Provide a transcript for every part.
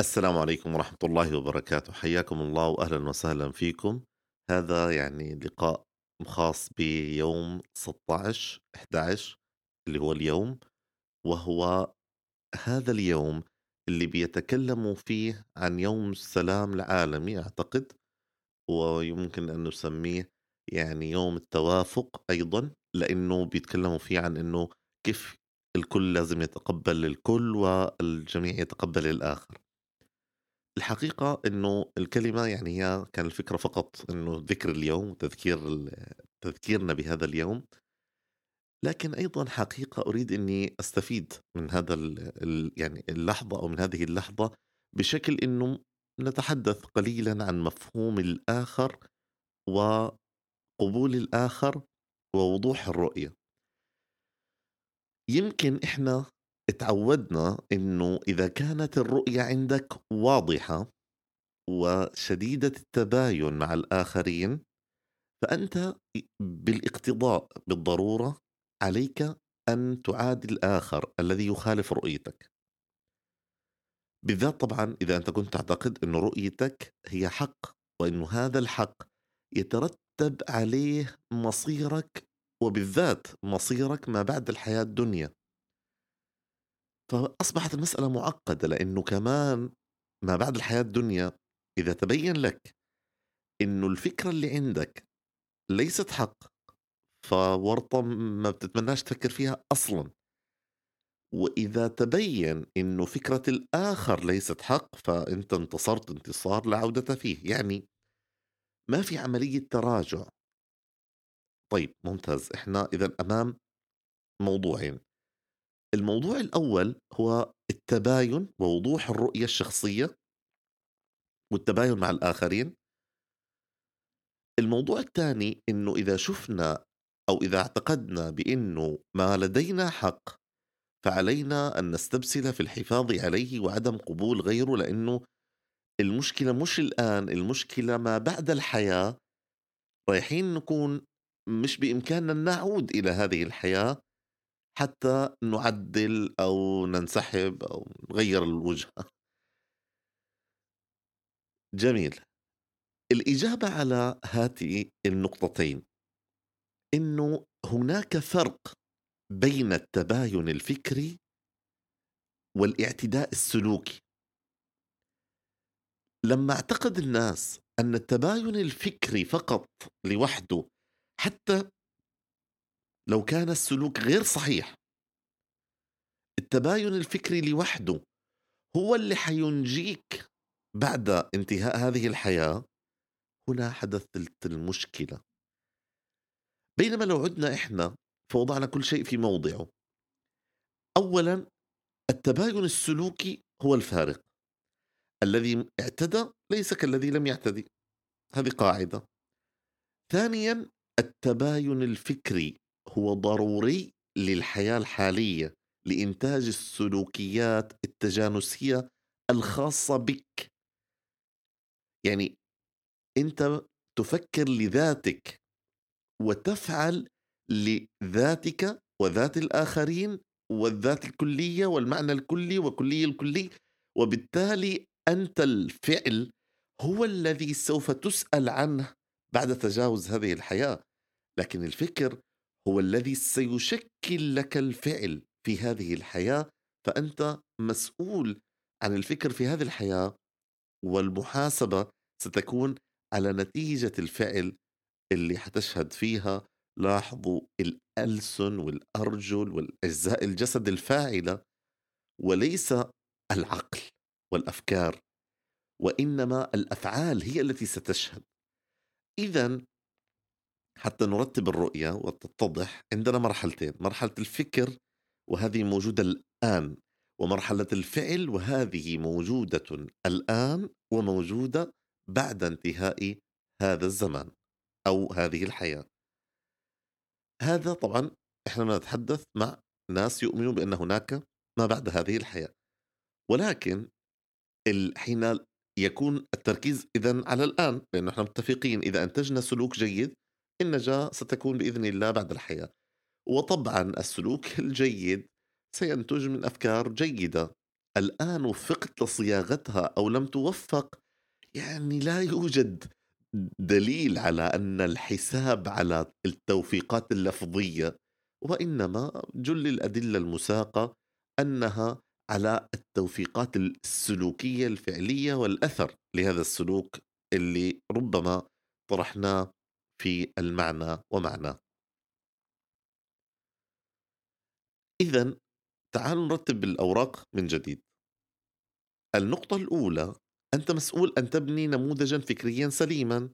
السلام عليكم ورحمة الله وبركاته. حياكم الله وأهلا وسهلا فيكم. هذا يعني لقاء خاص بيوم 16 11 اللي هو اليوم وهو هذا اليوم اللي بيتكلموا فيه عن يوم السلام العالمي أعتقد ويمكن أن نسميه يعني يوم التوافق أيضا لأنه بيتكلموا فيه عن أنه كيف الكل لازم يتقبل الكل والجميع يتقبل الآخر. الحقيقة إنه الكلمة يعني هي كان الفكرة فقط إنه ذكر اليوم وتذكير تذكيرنا بهذا اليوم. لكن أيضا حقيقة أريد إني أستفيد من هذا يعني اللحظة أو من هذه اللحظة بشكل إنه نتحدث قليلا عن مفهوم الآخر وقبول الآخر ووضوح الرؤية. يمكن إحنا اتعودنا إنه إذا كانت الرؤية عندك واضحة وشديدة التباين مع الآخرين فأنت بالاقتضاء بالضرورة عليك أن تعادي الآخر الذي يخالف رؤيتك. بالذات طبعا إذا أنت كنت تعتقد أن رؤيتك هي حق وأنه هذا الحق يترتب عليه مصيرك وبالذات مصيرك ما بعد الحياة الدنيا. فأصبحت المسألة معقدة لأنه كمان ما بعد الحياة الدنيا إذا تبين لك إنه الفكرة اللي عندك ليست حق فورطة ما بتتمناش تفكر فيها أصلا. وإذا تبين إنه فكرة الآخر ليست حق فأنت انتصرت انتصار لا عودة فيه. يعني ما في عملية تراجع. طيب ممتاز. إحنا إذا أمام موضوعين. الموضوع الأول هو التباين ووضوح الرؤية الشخصية والتباين مع الآخرين. الموضوع الثاني إنه إذا شفنا أو إذا اعتقدنا بأنه ما لدينا حق فعلينا أن نستبسل في الحفاظ عليه وعدم قبول غيره لأنه المشكلة مش الآن المشكلة ما بعد الحياة. رايحين نكون مش بإمكاننا نعود إلى هذه الحياة. حتى نعدل أو ننسحب أو نغير الوجهة جميل. الإجابة على هاتي النقطتين. إنه هناك فرق بين التباين الفكري والاعتداء السلوكي. لما أعتقد الناس أن التباين الفكري فقط لوحده حتى لو كان السلوك غير صحيح. التباين الفكري لوحده هو اللي حينجيك بعد انتهاء هذه الحياة. هنا حدثت المشكلة. بينما لو عدنا إحنا فوضعنا كل شيء في موضعه. أولا التباين السلوكي هو الفارق. الذي اعتدى ليس كالذي لم يعتدي. هذه قاعدة. ثانيا التباين الفكري هو ضروري للحياة الحالية لإنتاج السلوكيات التجانسية الخاصة بك. يعني أنت تفكر لذاتك وتفعل لذاتك وذات الآخرين والذات الكلية والمعنى الكلي وكلي الكلي وبالتالي أنت الفعل هو الذي سوف تسأل عنه بعد تجاوز هذه الحياة. لكن الفكر هو الذي سيشكل لك الفعل في هذه الحياة فأنت مسؤول عن الفكر في هذه الحياة والمحاسبة ستكون على نتيجة الفعل اللي حتشهد فيها. لاحظوا الألسن والأرجل والأجزاء الجسد الفاعلة وليس العقل والأفكار وإنما الأفعال هي التي ستشهد. إذا حتى نرتب الرؤية وتتضح عندنا مرحلتين مرحلة الفكر وهذه موجودة الآن ومرحلة الفعل وهذه موجودة الآن وموجودة بعد انتهاء هذا الزمان أو هذه الحياة. هذا طبعا إحنا نتحدث مع ناس يؤمنون بأن هناك ما بعد هذه الحياة. ولكن حين يكون التركيز إذا على الآن لأنه إحنا متفقين إذا أنتجنا سلوك جيد النجاة ستكون بإذن الله بعد الحياة. وطبعا السلوك الجيد سينتج من أفكار جيدة. الآن وفقت لصياغتها أو لم توفق يعني لا يوجد دليل على أن الحساب على التوفيقات اللفظية وإنما جل الأدلة المساقة أنها على التوفيقات السلوكية الفعلية والأثر لهذا السلوك اللي ربما طرحناه في المعنى ومعناه إذا تعالوا نرتب الأوراق من جديد. النقطة الأولى أنت مسؤول أن تبني نموذجا فكريا سليما.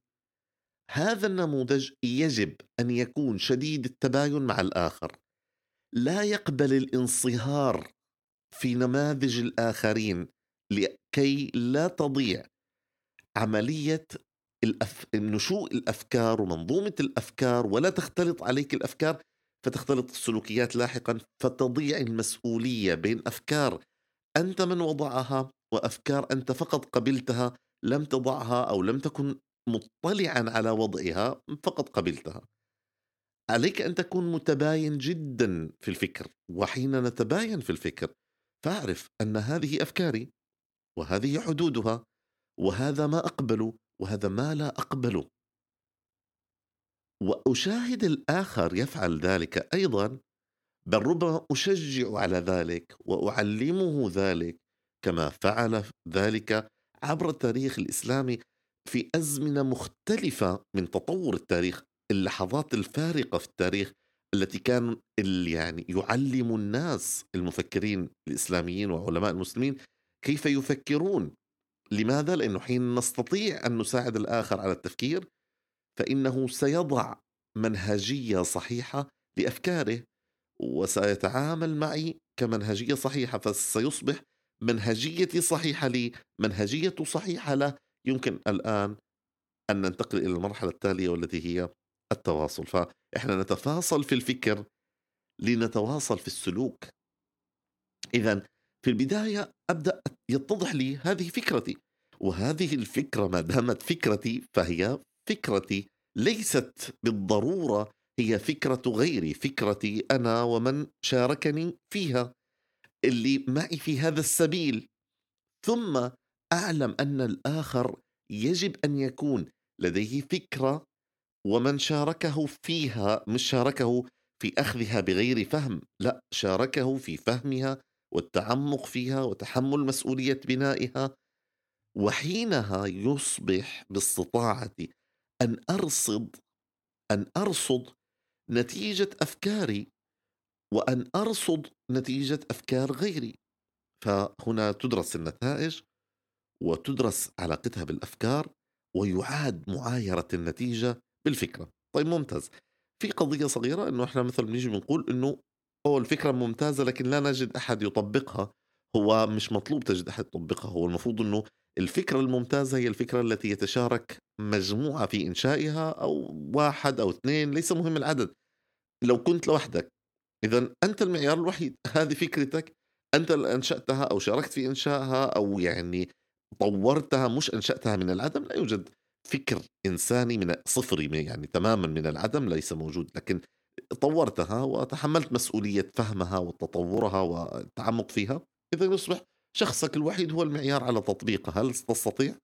هذا النموذج يجب أن يكون شديد التباين مع الآخر. لا يقبل الانصهار في نماذج الآخرين لكي لا تضيع عملية الأف... نشوء الأفكار ومنظومة الأفكار ولا تختلط عليك الأفكار فتختلط السلوكيات لاحقا فتضيع المسؤولية بين أفكار أنت من وضعها وأفكار أنت فقط قبلتها لم تضعها أو لم تكن مطلعا على وضعها فقط قبلتها. عليك أن تكون متباين جدا في الفكر وحين نتباين في الفكر فاعرف أن هذه أفكاري وهذه حدودها وهذا ما أقبله وهذا ما لا أقبله. وأشاهد الآخر يفعل ذلك أيضا بل ربما أشجع على ذلك وأعلمه ذلك كما فعل ذلك عبر التاريخ الإسلامي في أزمنة مختلفة من تطور التاريخ اللحظات الفارقة في التاريخ التي كان يعني يعلم الناس المفكرين الإسلاميين وعلماء المسلمين كيف يفكرون. لماذا؟ لأنه حين نستطيع أن نساعد الآخر على التفكير فإنه سيضع منهجية صحيحة لأفكاره وسيتعامل معي كمنهجية صحيحة فسيصبح منهجيتي صحيحة لي منهجيته صحيحة له. يمكن الآن أن ننتقل إلى المرحلة التالية والتي هي التواصل. فإحنا نتفاصل في الفكر لنتواصل في السلوك. إذا في البداية أبدأ يتضح لي هذه فكرتي وهذه الفكرة ما دامت فكرتي فهي فكرتي ليست بالضرورة هي فكرة غيري فكرتي أنا ومن شاركني فيها اللي معي في هذا السبيل. ثم أعلم أن الآخر يجب أن يكون لديه فكرة ومن شاركه فيها مش شاركه في أخذها بغير فهم لا شاركه في فهمها والتعمق فيها وتحمل مسؤولية بنائها وحينها يصبح باستطاعتي أن أرصد أن أرصد نتيجة أفكاري وأن أرصد نتيجة أفكار غيري. فهنا تدرس النتائج وتدرس علاقتها بالأفكار ويعاد معايرة النتيجة بالفكرة. طيب ممتاز. في قضية صغيرة إنه إحنا مثلا بنيجي بنقول إنه أو الفكرة ممتازة لكن لا نجد أحد يطبقها. هو مش مطلوب تجد أحد يطبقها. هو المفروض أنه الفكرة الممتازة هي الفكرة التي يتشارك مجموعة في إنشائها أو واحد أو اثنين ليس مهم العدد. لو كنت لوحدك إذا أنت المعيار الوحيد. هذه فكرتك. أنت اللي أنشأتها أو شاركت في إنشائها أو يعني طورتها مش أنشأتها من العدم. لا يوجد فكر إنساني من صفري يعني تماما من العدم ليس موجود. لكن طورتها وتحملت مسؤولية فهمها وتطورها والتعمق فيها إذا يصبح شخصك الوحيد هو المعيار على تطبيقها. هل تستطيع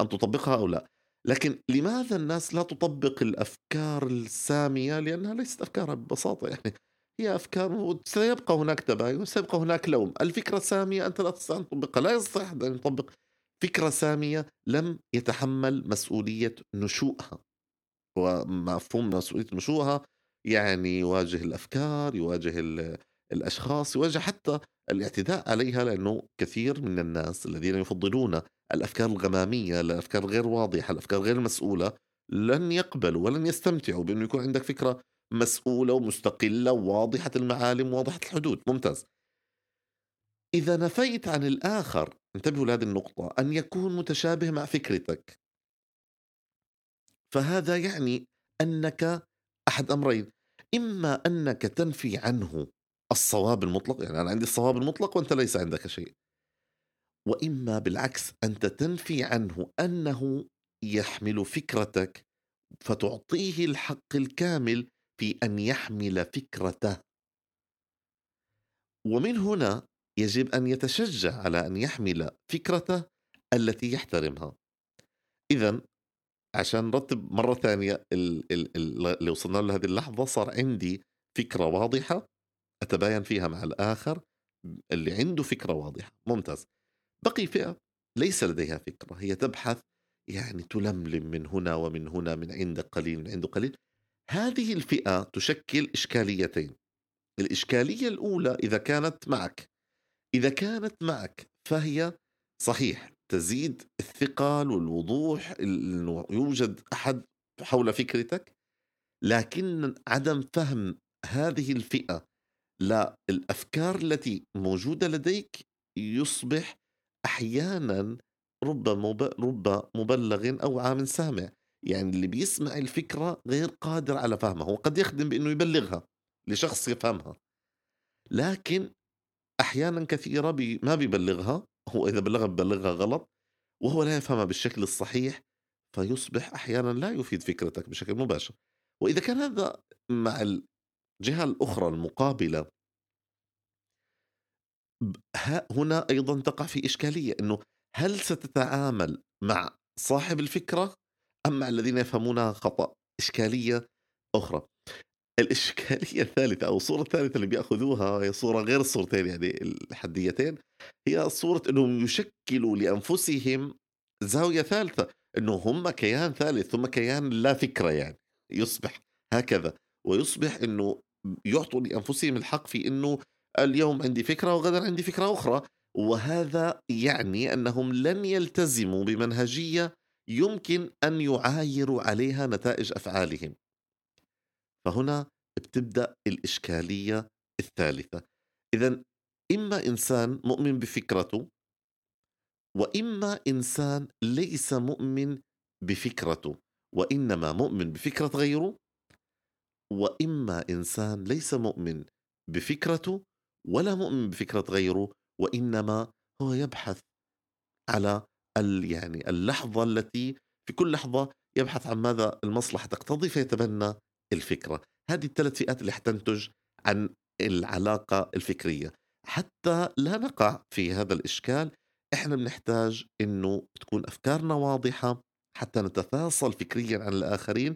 أن تطبقها أو لا؟ لكن لماذا الناس لا تطبق الأفكار السامية؟ لأنها ليست أفكار ببساطة يعني هي أفكار سيبقى هناك تباين وسيبقى هناك لوم. الفكرة سامية أنت لا تستطيع أن تطبقها. لا يستطيع أن يطبق. فكرة سامية لم يتحمل مسؤولية نشوئها ومفهوم مسؤولية نشوئها يعني يواجه الأفكار يواجه الأشخاص يواجه حتى الاعتداء عليها لأنه كثير من الناس الذين يفضلون الأفكار الغمامية الأفكار غير واضحة الأفكار غير مسؤولة لن يقبلوا ولن يستمتعوا بأنه يكون عندك فكرة مسؤولة ومستقلة وواضحة المعالم وواضحة الحدود. ممتاز. إذا نفيت عن الآخر انتبهوا لهذه النقطة أن يكون متشابه مع فكرتك. فهذا يعني أنك أحد أمرين إما أنك تنفي عنه الصواب المطلق يعني أنا عندي الصواب المطلق وأنت ليس عندك شيء. وإما بالعكس أنت تنفي عنه أنه يحمل فكرتك فتعطيه الحق الكامل في أن يحمل فكرته. ومن هنا يجب أن يتشجع على أن يحمل فكرته التي يحترمها. إذا عشان نرتب ال- ال- اللي وصلنا له هذه اللحظة صار عندي فكرة واضحة أتباين فيها مع الآخر اللي عنده فكرة واضحة. ممتاز. بقي فئة ليس لديها فكرة هي تبحث يعني تلملم من هنا ومن هنا من عندك قليل من عنده قليل. هذه الفئة تشكل إشكاليتين. الإشكالية الأولى إذا كانت معك. إذا كانت معك فهي صحيح. تزيد الثقل والوضوح إنه يوجد أحد حول فكرتك. لكن عدم فهم هذه الفئة للافكار التي موجودة لديك يصبح أحيانا رب. رب مبلغ أو عام سامع. يعني اللي بيسمع الفكرة غير قادر على فهمها. هو قد يخدم بإنه يبلغها لشخص يفهمها. لكن أحيانا كثيرة بي ما بيبلغها. هو إذا بلغها ببلغها غلط وهو لا يفهمها بالشكل الصحيح فيصبح أحيانا لا يفيد فكرتك بشكل مباشر. وإذا كان هذا مع الجهة الأخرى المقابلة هنا أيضا تقع في إشكالية إنه هل ستتعامل مع صاحب الفكرة أم مع الذين يفهمونها خطأ؟ إشكالية أخرى. الإشكالية الثالثة أو الصورة الثالثة اللي بيأخذوها هي صورة غير الصورتين يعني الحديتين هي صورة أنهم يشكلوا لأنفسهم زاوية ثالثة أنه هم كيان ثالث هم كيان لا فكرة يعني يصبح هكذا. ويصبح أنه يعطوا لأنفسهم الحق في أنه اليوم عندي فكرة وغدا عندي فكرة أخرى. وهذا يعني أنهم لن يلتزموا بمنهجية يمكن أن يعايروا عليها نتائج أفعالهم. فهنا بتبدأ الإشكالية الثالثة. إذا إما إنسان مؤمن بفكرته وإما إنسان ليس مؤمن بفكرته وإنما مؤمن بفكرة غيره وإما إنسان ليس مؤمن بفكرته ولا مؤمن بفكرة غيره وإنما هو يبحث على يعني اللحظة التي في كل لحظة يبحث عن ماذا المصلحة تقتضي فيتبنى الفكرة. هذه الثلاث فئات اللي حتنتج عن العلاقة الفكرية. حتى لا نقع في هذا الإشكال إحنا بنحتاج إنه تكون أفكارنا واضحة حتى نتفاصل فكريا عن الآخرين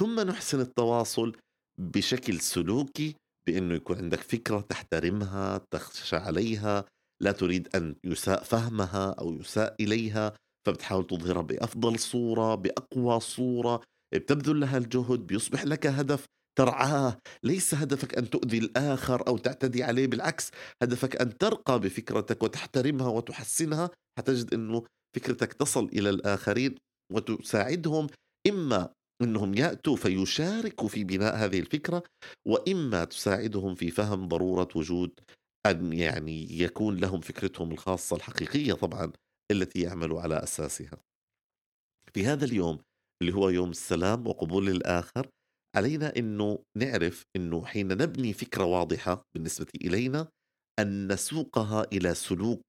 ثم نحسن التواصل بشكل سلوكي بأنه يكون عندك فكرة تحترمها تخشى عليها لا تريد أن يساء فهمها أو يساء إليها فبتحاول تظهرها بأفضل صورة بأقوى صورة بتبذل لها الجهد بيصبح لك هدف. ترعاه. ليس هدفك أن تؤذي الآخر أو تعتدي عليه بالعكس هدفك أن ترقى بفكرتك وتحترمها وتحسنها حتجد أنه فكرتك تصل إلى الآخرين وتساعدهم. إما أنهم يأتوا فيشاركوا في بناء هذه الفكرة وإما تساعدهم في فهم ضرورة وجود أن يعني يكون لهم فكرتهم الخاصة الحقيقية طبعا التي يعملوا على أساسها. في هذا اليوم اللي هو يوم السلام وقبول الآخر علينا أنه نعرف أنه حين نبني فكرة واضحة بالنسبة إلينا أن نسوقها إلى سلوك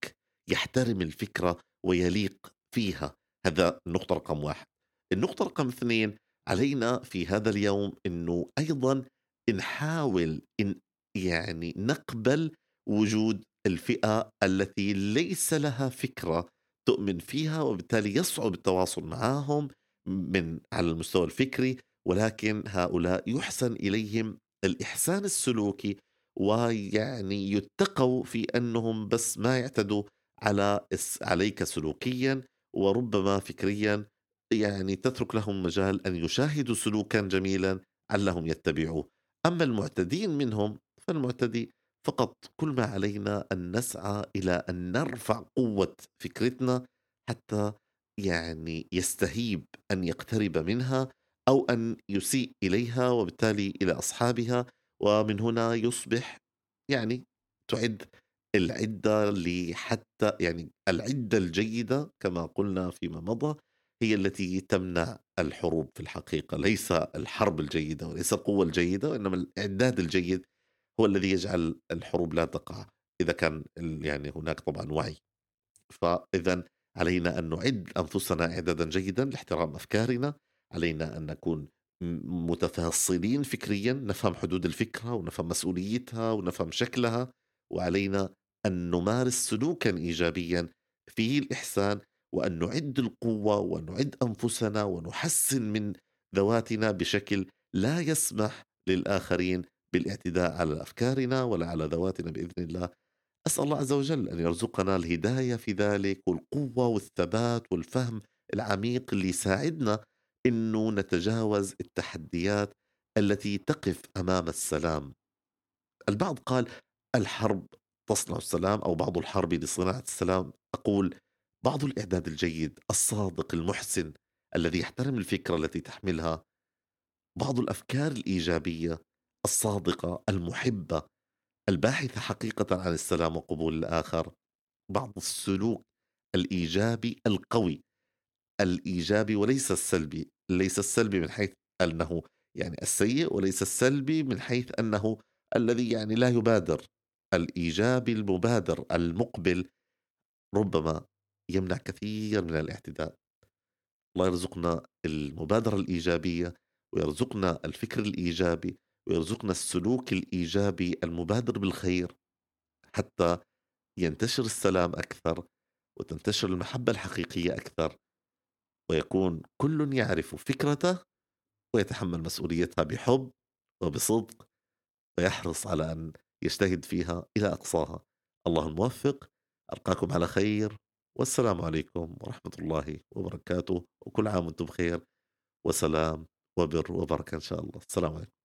يحترم الفكرة ويليق فيها. هذا النقطة رقم واحد. النقطة رقم اثنين علينا في هذا اليوم أنه أيضا نحاول إن يعني نقبل وجود الفئة التي ليس لها فكرة تؤمن فيها وبالتالي يصعب التواصل معهم من على المستوى الفكري ولكن هؤلاء يحسن إليهم الإحسان السلوكي ويعني يتقوا في أنهم بس ما يعتدوا على عليك سلوكيا وربما فكريا يعني تترك لهم مجال أن يشاهدوا سلوكا جميلا علهم يتبعوه. أما المعتدين منهم فالمعتدي فقط كل ما علينا أن نسعى إلى أن نرفع قوة فكرتنا حتى يعني يستهيب أن يقترب منها أو أن يسيء إليها وبالتالي إلى أصحابها ومن هنا يصبح يعني تعد العدة لحتى يعني العدة الجيدة كما قلنا فيما مضى هي التي تمنع الحروب في الحقيقة. ليس الحرب الجيدة وليس القوة الجيدة وإنما الإعداد الجيد هو الذي يجعل الحروب لا تقع إذا كان يعني هناك طبعا وعي. فاذا علينا أن نعد أنفسنا إعدادا جيدا لاحترام أفكارنا علينا أن نكون متفاصلين فكريا نفهم حدود الفكرة ونفهم مسؤوليتها ونفهم شكلها وعلينا أن نمارس سلوكًا إيجابيًا فيه الإحسان، وأن نُعِد القوة ونُعِد أنفسنا ونحسّن من ذواتنا بشكل لا يسمح للآخرين بالاعتداء على أفكارنا ولا على ذواتنا بإذن الله. أسأل الله عز وجل أن يرزقنا الهداية في ذلك والقوة والثبات والفهم العميق اللي يساعدنا إنه نتجاوز التحديات التي تقف أمام السلام. البعض قال: "الحرب تصنع السلام." أو بعض الحرب لصناعة السلام. أقول: بعض الإعداد الجيد، الصادق، المحسن، الذي يحترم الفكرة التي تحملها، بعض الأفكار الإيجابية الصادقة، المحبة، الباحثة حقيقة عن السلام وقبول الآخر، بعض السلوك الإيجابي القوي، الإيجابي وليس السلبي، ليس السلبي من حيث أنه يعني السيء، وليس السلبي من حيث أنه الذي يعني لا يبادر، الإيجابي المبادر المقبل ربما يمنع كثير من الاعتداء. الله يرزقنا المبادرة الإيجابية، ويرزقنا الفكر الإيجابي، ويرزقنا السلوك الإيجابي المبادر بالخير، حتى ينتشر السلام أكثر، وتنتشر المحبة الحقيقية أكثر، ويكون كلٌ يعرف فكرته ويتحمل مسؤوليتها بحب وبصدق، ويحرص على أن يجتهد فيها إلى أقصاها. الله الموفق، ألقاكم على خير، والسلام عليكم ورحمة الله وبركاته، وكل عام وأنتم بخير وسلام وبر وبركة إن شاء الله. السلام عليكم.